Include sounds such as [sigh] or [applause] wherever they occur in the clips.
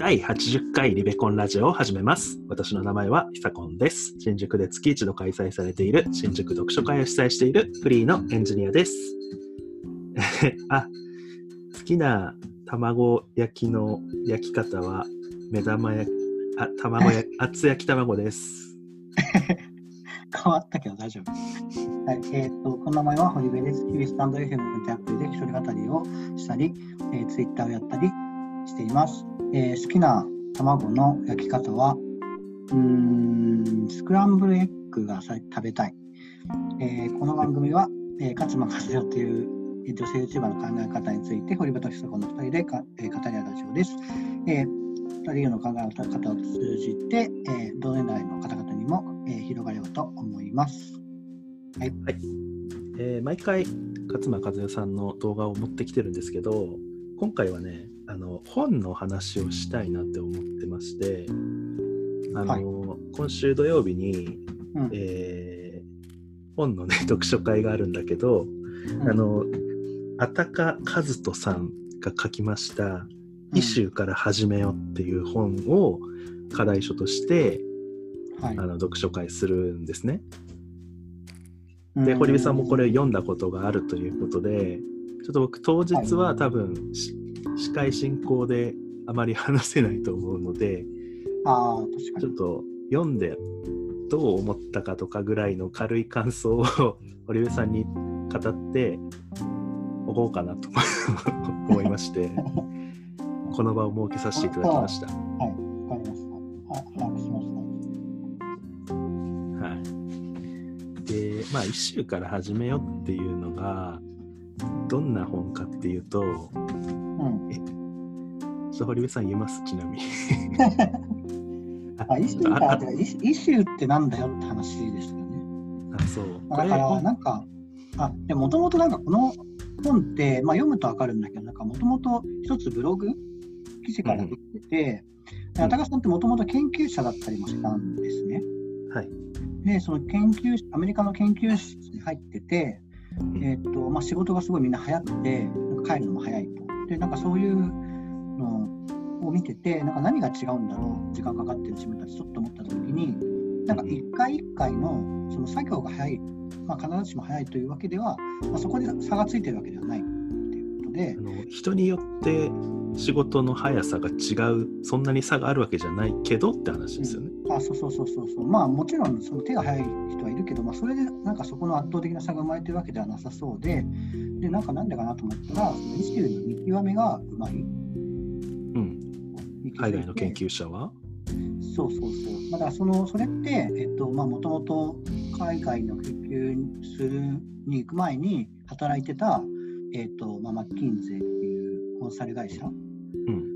第80回リベコンラジオを始めます。私の名前はヒサコンです。新宿で月一度開催されている新宿読書会を主催しているフリーのエンジニアです。[laughs] あ、好きな卵焼きの焼き方は目玉焼き、あ、卵や、[laughs] 厚焼き卵です。変わったけど大丈夫。はい、えっ、と、この名前は堀部です。日々スタンド FM のアプリで一人語りをしたり、えー、ツイッターをやったりしています。えー好きな卵の焼き方は、うん、スクランブルエッグがさ食べたい。えーこの番組は、えー、勝間和代という女性 YouTuber の考え方について、堀部と久子の2人でか、えー語り合うラジオです。え2人の考え方を通じて、えー同年代の方々にも、えー広がれようと思います。はい。えー毎回勝間和代さんの動画を持ってきてるんですけど今回はねあの本の話をしたいなって思ってましてあの、はい。今週土曜日に、うん。えー本のね読書会があるんだけど、うん。あのあたか和人さんが書きました「イシューから始めよ」っていう本を課題書としてはい。あの読書会するんですね。で堀部さんもこれ読んだことがあるということでちょっと僕当日は多分、し司会進行であまり話せないと思うのでああ、確かに。ちょっと読んでどう思ったかとかぐらいの軽い感想を堀部さんに語っておこうかなと思いまして [laughs] この場を設けさせていただきました。はい、わかりました。あ、把握しました。はい、でまあ一週から始めようっていうのがどんな本かっていうとうん。ちょっと堀部さん言えますちなみに。[laughs] あ、イシューかイシューってなんだよって話ですよね。あそうだから、なんか、あ、でもともとなんかこの本って、まあ、読むとわかるんだけど、なんかもともと一つブログ記事からできてて、で高さんってもともと研究者だったりもしたんですね。はいで、その研究室、アメリカの研究室に入ってて、うんえーとまあ、仕事がすごいみんな早くて、なんか帰るのも早いと。で、なんかそういうのを見てて、なんか何が違うんだろう、時間かかってる自分たちちょっと思った時に、なんか一回一回のその作業が早い、まあ、必ずしも早いというわけでは、まあ、そこで差がついてるわけではないっていうことで、人によって仕事の速さが違うそんなに差があるわけじゃないけどって話ですよね。あそうそうそうそうそう、まあもちろんその手が早い人はいるけど、まあ、それでなんかそこの圧倒的な差が生まれてるわけではなさそうで、でなんかなんでかなと思ったら、そのイシューの見極めがうまい。うん、海外の研究者は？そうそうそう。だからそのそれって、えっとまあ、もともと海外の研究するに行く前に働いてた、えっとまあ、マッキンゼーコンサル会社？うん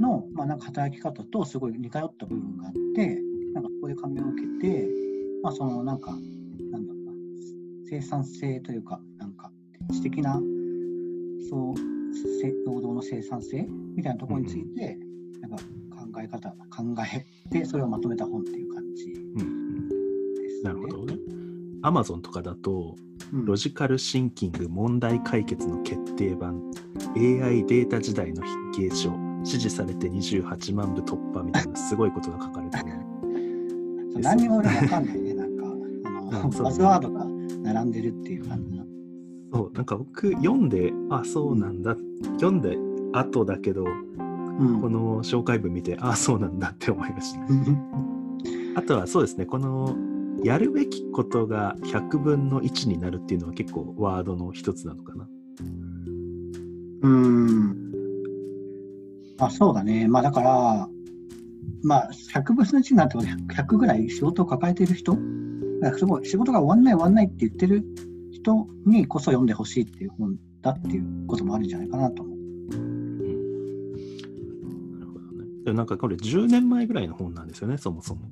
の、まあ、なんか働き方とすごい似通った部分があって、なんかそこで感銘を受けて、まあ、そのなんか、なんだろうな、生産性というか、なんか知的な、そう、せ労働の生産性みたいなところについて、なんか考え方、考えて、それをまとめた本っていう感じうんうんです、ね。なるほどね。アマゾンとかだとうん。ロジカルシンキング問題解決の決定版 AI データ時代の筆記書支持されて28万部突破みたいなすごいことが書かれてる。[laughs] 何にも俺わかんないね、なんか、あの [laughs] バズワードが並んでるっていう感じの。そうなんか僕読んであそうなんだ読んで後だけどうんこの紹介文見てあそうなんだって思いました。あとはそうですね、このやるべきことが100分の1になるっていうのは結構ワードの一つなのかな。うん。あ、そうだね。まあだから、まあ100分の1になっても100ぐらい仕事を抱えている人、すごい仕事が終わんない終わんないって言ってる人にこそ読んでほしいっていう本だっていうこともあるんじゃないかなと思う。なるほどね。でもなんかこれ10年前ぐらいの本なんですよね、そもそも。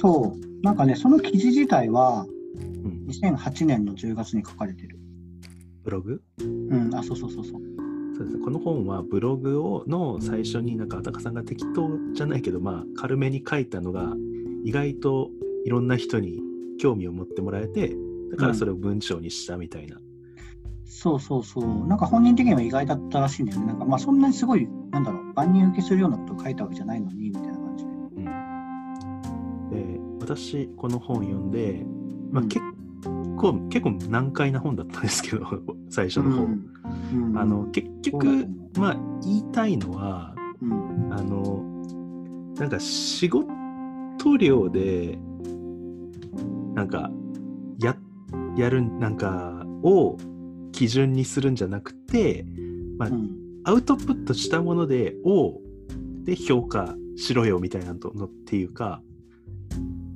そう。なんかね、その記事自体はうん、2008年の10月に書かれてる。ブログ？うん、あ、そうそうそうそう。そうですね、この本はブログをの最初になんかあたかさんが適当じゃないけど、まあ軽めに書いたのが意外といろんな人に興味を持ってもらえて、だからそれを文章にしたみたいな。そうそうそう。なんか本人的には意外だったらしいんだよね。なんかまあそんなにすごい、なんだろう、万人受けするようなことを書いたわけじゃないのにみたいな感じで。うん、で私この本読んで、まあ、うん結構結構難解な本だったんですけど [laughs] 最初の方、うん。うん。あの結局だと思まあ言いたいのはううん。あのなんか仕事量でなんかややるなんかを基準にするんじゃなくてうん。アウトプットしたものでをで評価しろよみたいなののっていうか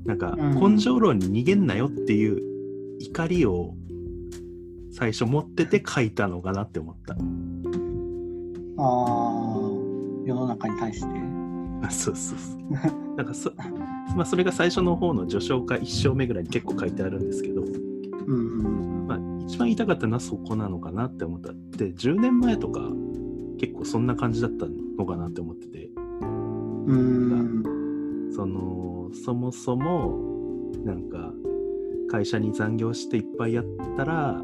なんかうん。根性論に逃げんなよっていう怒りを最初持ってて書いたのかなって思った。あー世の中に対して？あ [laughs] そうそうそう。なんかそ, [laughs] まあ、それが最初の方の序章か1章目ぐらいに結構書いてあるんですけど、うんうんまあ、一番言いたかったのはそこなのかなって思った。で、10年前とか結構そんな感じだったのかなって思ってて、うんその、そもそも、なんか、会社に残業していっぱいやったら、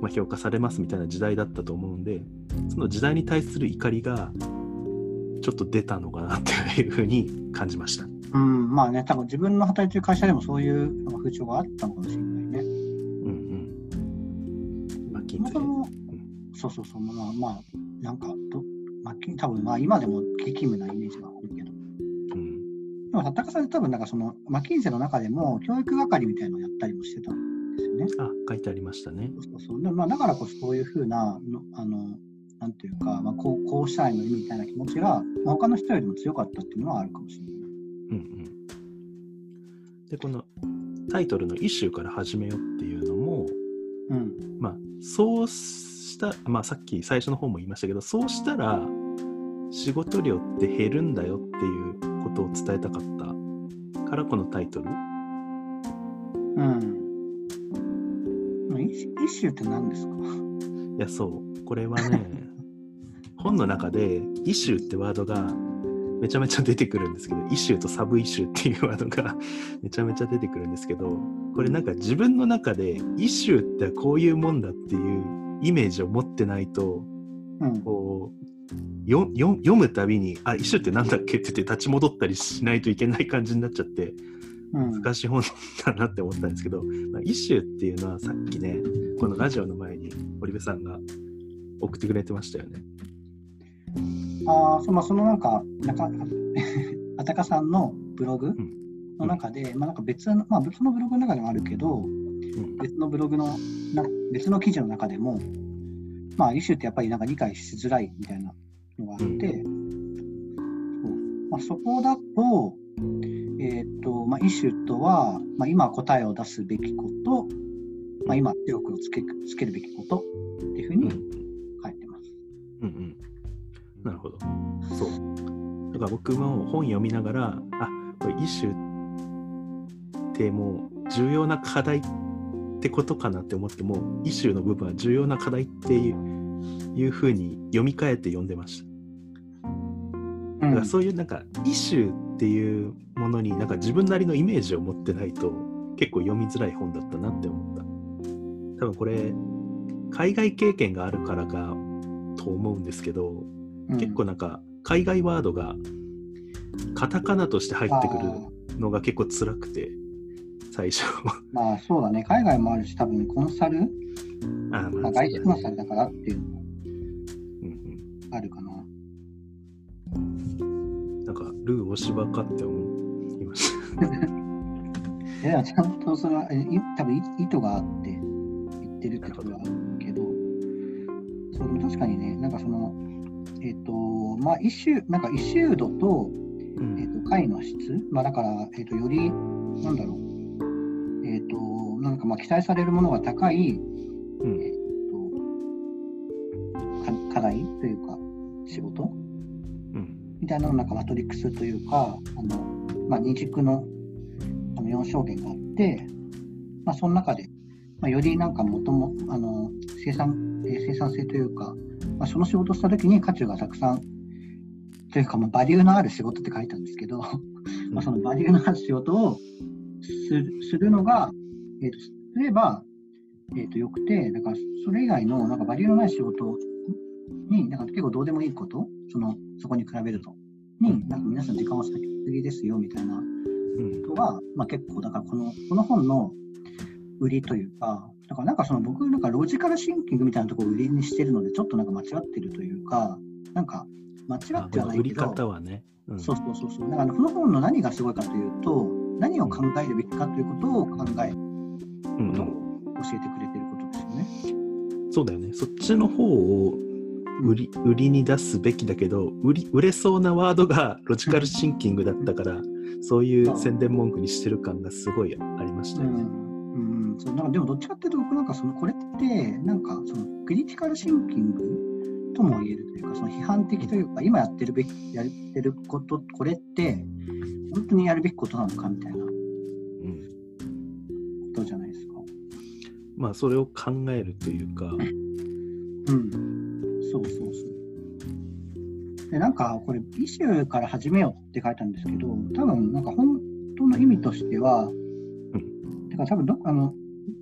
まあ、評価されますみたいな時代だったと思うんで、その時代に対する怒りが、ちょっと出たのかなっていうふうに感じました。うん、まあね、多分自分の働いてる会社でもそういう風潮があったのかもしれないね。うんうん。マッキンゼー。そもそうそうそう、まあまあ、なんかど、まあ、き多分まあ今でも激務なイメージが。でも、高さん多分なんかその、マッキンゼの中でも教育係みたいなのをやったりもしてたんですよね。あ、書いてありましたね。そうそうまあ、だからこそそういうふうなの、あの、なんていうか、まあ、こうこうしたいのにみたいな気持ちが、まあ、他の人よりも強かったっていうのはあるかもしれない。うんうん。で、このタイトルのイシューから始めようっていうのも、うん。まあ、そうした、まあさっき最初の方も言いましたけど、そうしたら仕事量って減るんだよっていうことを伝えたかったからこのタイトル。うん。まあイシューって何ですか？いや、そう。これはね、[laughs] 本の中でイシューってワードがめちゃめちゃ出てくるんですけど、イシューとサブイシューっていうワードが [laughs] めちゃめちゃ出てくるんですけど、これなんか自分の中でイシューってこういうもんだっていうイメージを持ってないと、うん。こう、よよ読むたびに、あ、イシューってなんだっけって言って立ち戻ったりしないといけない感じになっちゃって、うん。難しい本だなって思ったんですけど、[laughs] まあ、イシューっていうのはさっきね、このラジオの前に堀部さんが送ってくれてましたよね。ああ、そうまあ、そのなんか、なんか、[laughs] あたかさんのブログの中で、まあ、なんか別の、まあ、別のブログの中でもあるけど、うん別のブログのな、別の記事の中でも、まあ、イシューってやっぱりなんか理解しづらいみたいなのがあって、そうまあ、そこだと、えっ、と、まあ、イシューとは、まあ、今答えを出すべきこと、まあ、今強くをつけつけるべきことっていうふうにうん書いてます。うんうん。なるほど。そう。だから僕も本読みながら、あこれイシューってもう重要な課題ってことかなって思っても、イシューの部分は重要な課題っていういうふうに読み替えて読んでました。だからそういうなんかイシューっていうものになんか自分なりのイメージを持ってないと結構読みづらい本だったなって思った。多分これ海外経験があるからかと思うんですけど、うん結構なんか海外ワードがカタカナとして入ってくるのが結構辛くて最初。まあそうだね、海外もあるし、多分コンサル、あーまあ、外資コンサルだからっていうのもうんあるかな。うん、なんかルーお芝かって思いました。[laughs] いや、ちゃんとそれは、多分い意図があって言ってるってところはあるけど、そう確かにね、なんかその、えっ、と、まあ、イシュー、なんかイシュードと、うん。えっ、と、解の質、まあ、だから、えっ、と、より、なんだろう、えっ、と、なんかまあ、期待されるものが高い、うん。えっ、と、か課題というか、仕事？うん。みたいなのなんかマトリックスというか、あのまあ、二軸のあの4象限があって、まあ、その中で、まあ、よりなんかもともあの生産えー生産性というか、まあ、その仕事をしたときに価値がたくさんというか、まあ、バリューのある仕事って書いたんですけど、[laughs] まあそのバリューのある仕事をするするのが、えー、とすれば、えー、とよくて、だからそれ以外のなんかバリューのない仕事になんか結構どうでもいいことそのそこに比べると。に、なんか皆さん時間を割きすぎですよみたいなうんことが、まあ、結構、だからこのこの本の売りというか、だからなんかその僕、なんかロジカルシンキングみたいなところを売りにしてるので、ちょっとなんか間違ってるというか、なんか間違あってはないけど、売り方はね。うんそうそうそうそう。だからこの本の何がすごいかというと、何を考えるべきかということを考えるうんことをうん教えてくれてることですよね。そうだよね。そっちの方を売り売りに出すべきだけど売り売れそうなワードがロジカルシンキングだったからそういう宣伝文句にしてる感がすごいありましたよね。うんうん、そうなんかでもどっちかっていうと僕なんかそのこれってなんかそのクリティカルシンキングとも言えるというかその批判的というか今やってるべきやってることこれって本当にやるべきことなのかみたいなこうんとじゃないですか。まあそれを考えるというか、うん、そうそうそう。でなんかこれイシューから始めようって書いたんですけど多分なんか本当の意味としては、てか多分どっかあの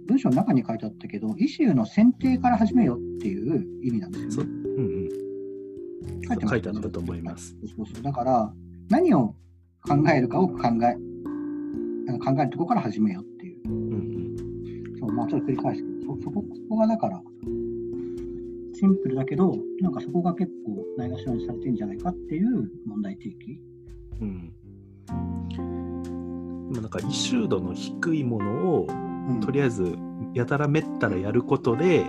文章の中に書いてあったけどイシューの選定から始めようっていう意味なんですよね。うんうん、書いてあったと思います。そうそうだから何を考えるかを考え考えるところから始めようっていう。うんうんそうまあ、ちょっと繰り返すけど、そそこそこがだから、シンプルだけど、なんかそこが結構ないがしろにされてるんじゃないかっていう問題提起。うんなんかイシュー度の低いものをうん、とりあえずやたらめったらやることで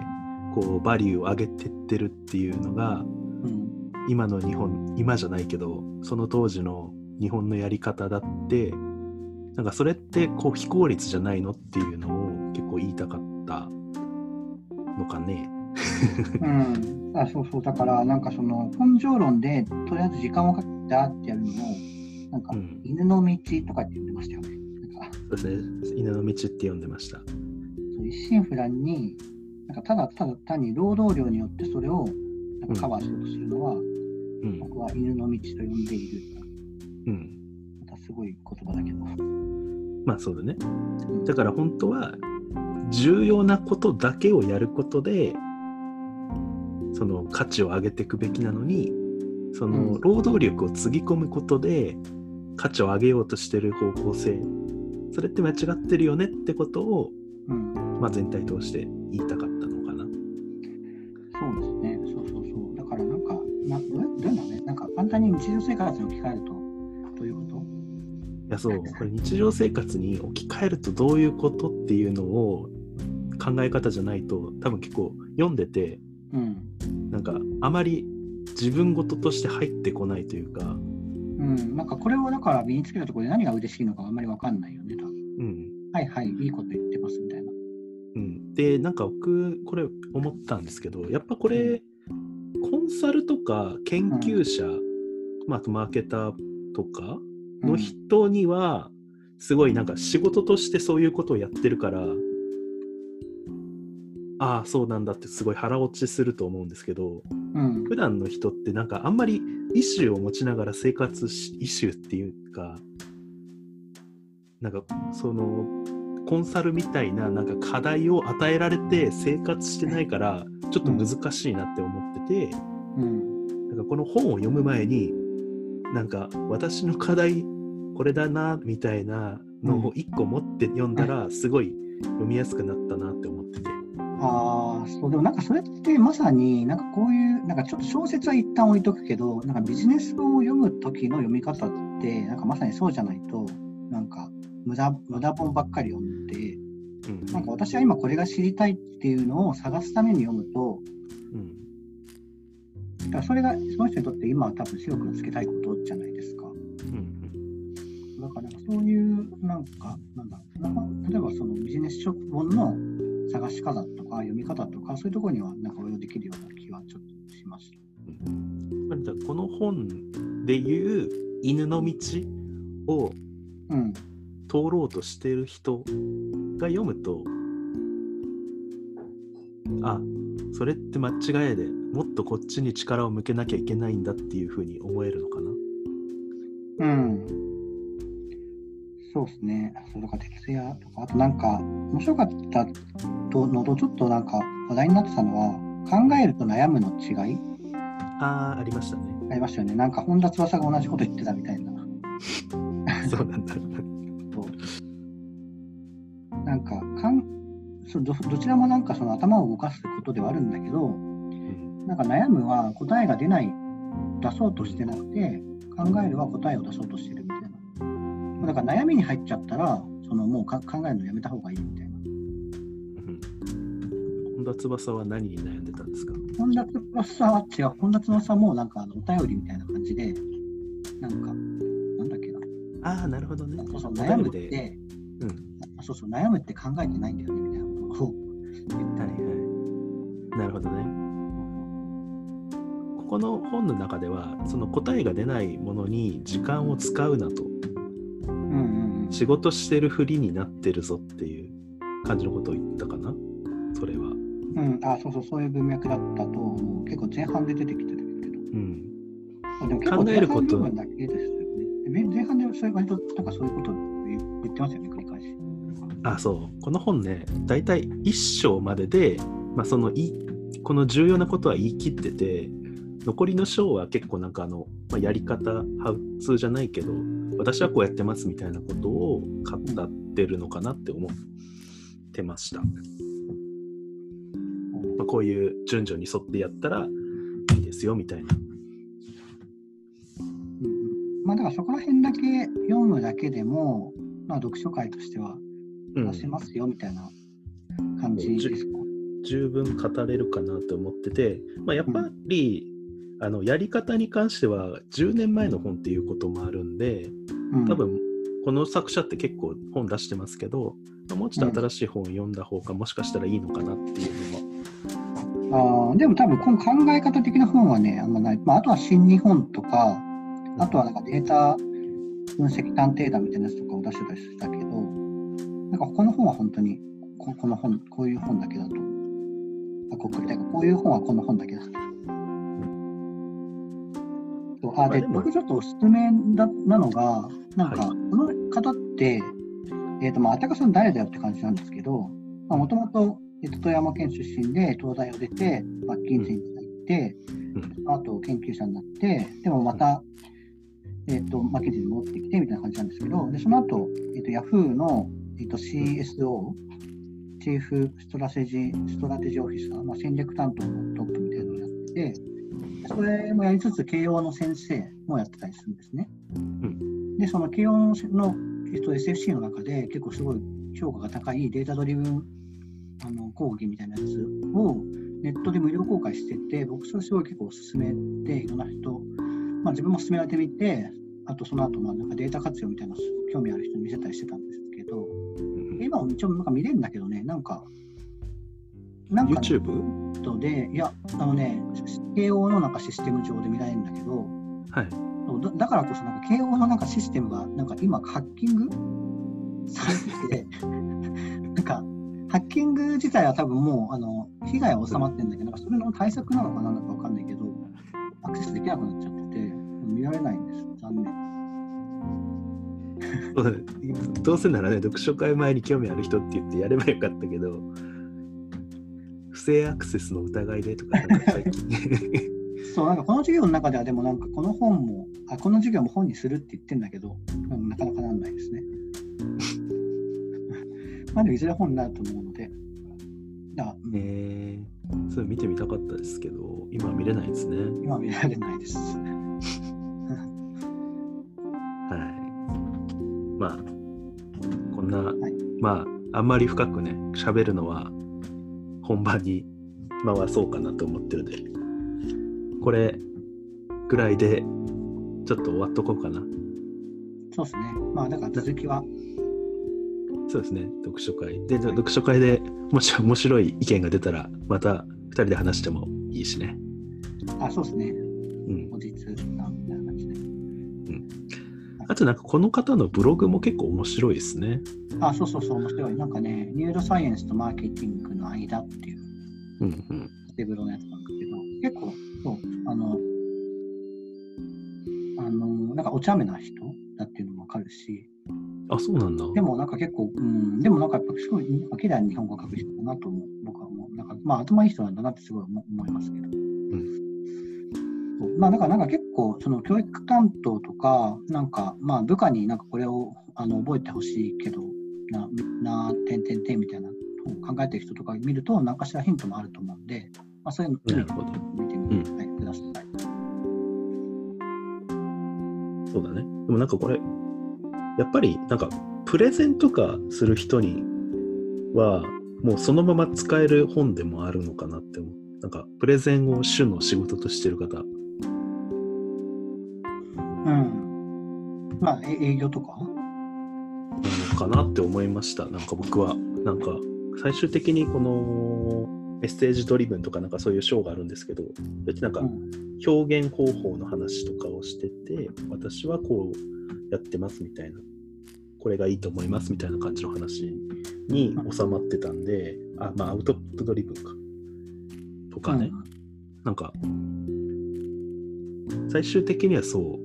こうバリューを上げてってるっていうのがうん今の日本今じゃないけどその当時の日本のやり方だってなんかそれってこう非効率じゃないのっていうのを結構言いたかったのかね。うん、あそうそう、だから、なんかその根性論で、とりあえず時間をかけてダーってやるのを、なんか、うん犬の道とかって言ってましたよね。そうですね犬の道って呼んでました。そう一心不乱に、なんかただただ単に労働量によってそれをなんかカバーしようとするのは、うん僕は犬の道と呼んでいる。うん、またすごい言葉だけど。まあそうだね。うんだから本当は重要なことだけをやることでその価値を上げていくべきなのにそのうん労働力をつぎ込むことで価値を上げようとしてる方向性それって間違ってるよねってことを、うんまあ、全体通して言いたかったのかな。そうですね、そうそうそう。だからなんか、などうどういうのね、なんか簡単に日常生活に置き換えると、やそうこれ日常生活に置き換えるとどういうことっていうのを考え方じゃないと多分結構読んでてうん。なんかあまり自分事として入ってこないというか、うん、なんかこれをだから身につけたところで何が嬉しいのかあんまりわかんないよね、多分。うんはいはい、いいこと言ってますみたいな。うん、でなんか僕これ思ったんですけどやっぱこれ、コンサルとか研究者、まあ、あとマーケターとかの人にはすごいなんか仕事としてそういうことをやってるから、ああそうなんだってすごい腹落ちすると思うんですけどうん。普段の人ってなんかあんまりイシューを持ちながら生活しイシューっていうかなんかそのコンサルみたいななんか課題を与えられて生活してないからちょっと難しいなって思ってて、うん。なんかこの本を読む前になんか私の課題これだなみたいなのを一個持って読んだらすごい読みやすくなったなって思ってて。ああ、そう、でもなんかそれってまさになんかこういう、なんかちょっと小説は一旦置いとくけど、なんかビジネス本を読む時の読み方って、なんかまさにそうじゃないと、なんか無駄無駄本ばっかり読んで、うん。なんか私は今これが知りたいっていうのを探すために読むと、うんだそれがその人にとって今は多分白黒つけたいことじゃないですか。うんだからそういうなんか、なんだろうな、例えばそのビジネス書本の探し方とか読み方とか、そういうところにはなんか応用できるような気はちょっとします。うんまあだからこの本でいう犬の道をうん、通ろうとしてる人が読むとあそれって間違いでもっとこっちに力を向けなきゃいけないんだっていうふうに思えるのかな？うん。そうですね。そうだから徹夜とか、あとなんか、面白かったとのとちょっとなんか話題になってたのは、考えると悩むの違い？あーありましたねありましたよね。なんか本田翼が同じこと言ってたみたいな。[laughs] そうなんだ。[laughs] そうなんかかんどどちらもなんかその頭を動かすことではあるんだけど、うんなんか悩むは答えが出ない、出そうとしてなくて、考えるは答えを出そうとしてるみたいな。だから悩みに入っちゃったら、そのもうか考えるのやめた方がいいみたいな。うん本田翼は何に悩んでたんですか？本田翼は違う、本田翼はもうなんかあのお便りみたいな感じで、なんか、なんだっけな。ああ、なるほどね。そうそう、お悩むって、うんあそうそう、悩むって考えてないんだよねみたいなったり。はいはい。なるほどね。ここの本の中では、その答えが出ないものに時間を使うなと、うんうんうん。仕事してるふりになってるぞっていう感じのことを言ったかな、それは。うん、あそうそう、そういう文脈だったと思う。結構前半で出てきてるけど。うん。あでも結構考えること前半ですよね。で前半でそれ割となんかそういうことを言言ってますよね。あ、そう。この本ね、だいたい1章までで、まあ、そのいこの重要なことは言い切ってて、残りの章は結構なんかあの、まあ、やり方、ハウツーじゃないけど、私はこうやってますみたいなことを語ってるのかなって思ってました。まあ、こういう順序に沿ってやったらいいですよみたいな。まあだからそこら辺だけ読むだけでも、まあ読書会としては出せますよみたいな感じですか？十分語れるかなと思ってて、まあ、やっぱり、あのやり方に関しては10年前の本っていうこともあるんでうん多分この作者って結構本出してますけど、まあもうちょっと新しい本を読んだ方がもしかしたらいいのかなっていうのも。あーでも多分この考え方的な本はね、あんまない。まあ、あとは新日本とか、あとはなんかデータ分析探偵団みたいなやつとかを出してたりしたけど、なんかこの本は本当にここの本、こういう本だけだと。あ、ここういう本はこの本だけだと。あで僕ちょっとおすすめだなのが、なんか、はいこの方って、えっ、と、まあ、あたかさん誰だよって感じなんですけど、もともと、えっと富山県出身で東大を出て、マッキンに入って、うんその後研究者になって、でもまた、えっとマッキンゼーに戻ってきてみたいな感じなんですけど、でその後、えっとヤフーの、えっと CSO、 Chief Strategy Strategy Officer、まあ、戦略担当のトップみたいなのをやってて、それもやりつつ、慶応の先生もやってたりするんですね。で、その慶応の、えっと、SFC の中で結構すごい評価が高いデータドリブンあの講義みたいなやつをネットで無料公開してて、僕それすごい結構おすすめで、いろんな人、まあ、自分も勧められてみて、あとその後まあなんかデータ活用みたいな興味ある人に見せたりしてたんです今も一応なんか見れるんだけどね、なんか、なんかね、YouTube? とで、いや、あのね、慶応のなんかシステム上で見られるんだけど、はい。だだからこそ、なんか慶応のなんかシステムが、なんか今、ハッキング？されてて、[laughs] なんか、ハッキング自体は多分もう、あの、被害は収まってるんだけど、なんかそれの対策なのかなのかわかんないけど、アクセスできなくなっちゃってて、見られないんです。残念。[laughs] どうせならね、読書会前に興味ある人って言ってやればよかったけど、不正アクセスの疑いでとか、なんか最近。[laughs] そう、なんかこの授業の中では、でもなんかこの本も、あ、この授業も本にするって言ってんだけど、うんなかなかなんないですね。[laughs] まあでもいずれ本になると思うので、だえー、それ見てみたかったですけど、今は見れないですね。今は見られないです。まあ、こんな、いまあ、あんまり深くね、喋るのは本番に回そうかなと思ってるんで、これぐらいでちょっと終わっとこうかな。そうですね。まあだから続きは、そうですね、読書会。で、読書会でもし面白い意見が出たら、また2人で話してもいいしね。あ、そうですね。あとなんかこの方のブログも結構面白いですね。あ、そうそうそう、面白い。なんかね、ニューロサイエンスとマーケティングの間っていううんうん。テーブルのやつなんですけど、結構、そう、あの、あの、なんかお茶目な人だっていうのもわかるし、あ、そうなんだ。でもなんか結構、うん、でもなんかやっぱすごい、なんかに日本語を書く人だなと思う、僕は思う。なんか、まあ頭いい人なんだなってすごい思思いますけど。そうまあ、だからなんか結構、その教育担当とか、なんか、まあ、部下になんかこれをあの覚えてほしいけど、な、な、てんてんてんみたいな考えてる人とか見ると、何かしらヒントもあると思うんで、まあ、そういうの。見てみて、はい、ください。そうだね。でもなんかこれ、やっぱりなんかプレゼンとかする人には、もうそのまま使える本でもあるのかなって思う。なんかプレゼンを主の仕事としてる方。え営業とか？なのかなって思いました。なんか僕は。なんか最終的にこのメッセージドリブンとかなんかそういう章があるんですけど、なんかうん。表現方法の話とかをしてて、私はこうやってますみたいな、これがいいと思いますみたいな感じの話に収まってたんで、あ、まあアウトプットドリブンか。とかね、なんか、最終的にはそう、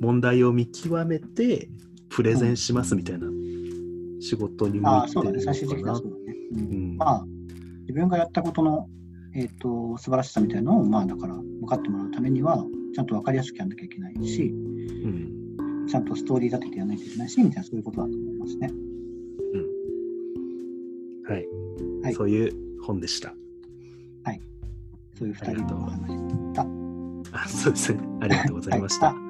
問題を見極めてプレゼンしますみたいな仕事にうん、ああ、向いてそうだね。る最終的のかなう。だね。うんうんまあ、自分がやったことの、えっ、と、素晴らしさみたいなのを、まあ、だから、分かってもらうためには、ちゃんと分かりやすくやんなきゃいけないし、うんちゃんとストーリー立ててやらないといけないし、みたいな、そういうことだと思いますね。はい、はいそういう本でした。そういう二人のお話。あそうですね。ありがとうございました。は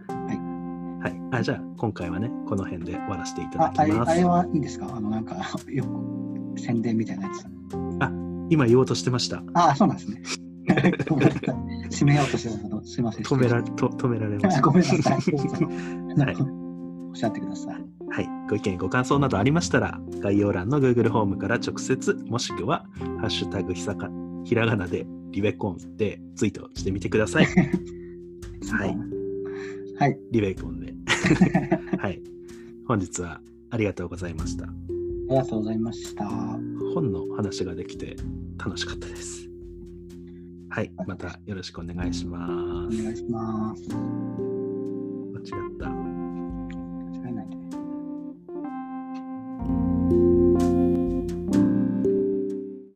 はい。あじゃあ、今回はね、この辺で終わらせていただきます。あれはいいですか？あの、なんか、よく宣伝みたいなやつ。今言おうとしてました。ああ、そうなんですね。[laughs] 締めようとしてたけど、すいません。止められと止められましあた。ごめんなさい。[laughs] はいおっしゃってください。はい。ご意見、ご感想などありましたら、概要欄の Google ホームから直接、もしくは、ハッシュタグひさかひらがなでリベコンでツイートしてみてください。[laughs] はい。はい。リベコンで。[laughs] はい。本日はありがとうございました。ありがとうございました。本の話ができて楽しかったです。はい、またよろしくお願いします。お願いします。間違った。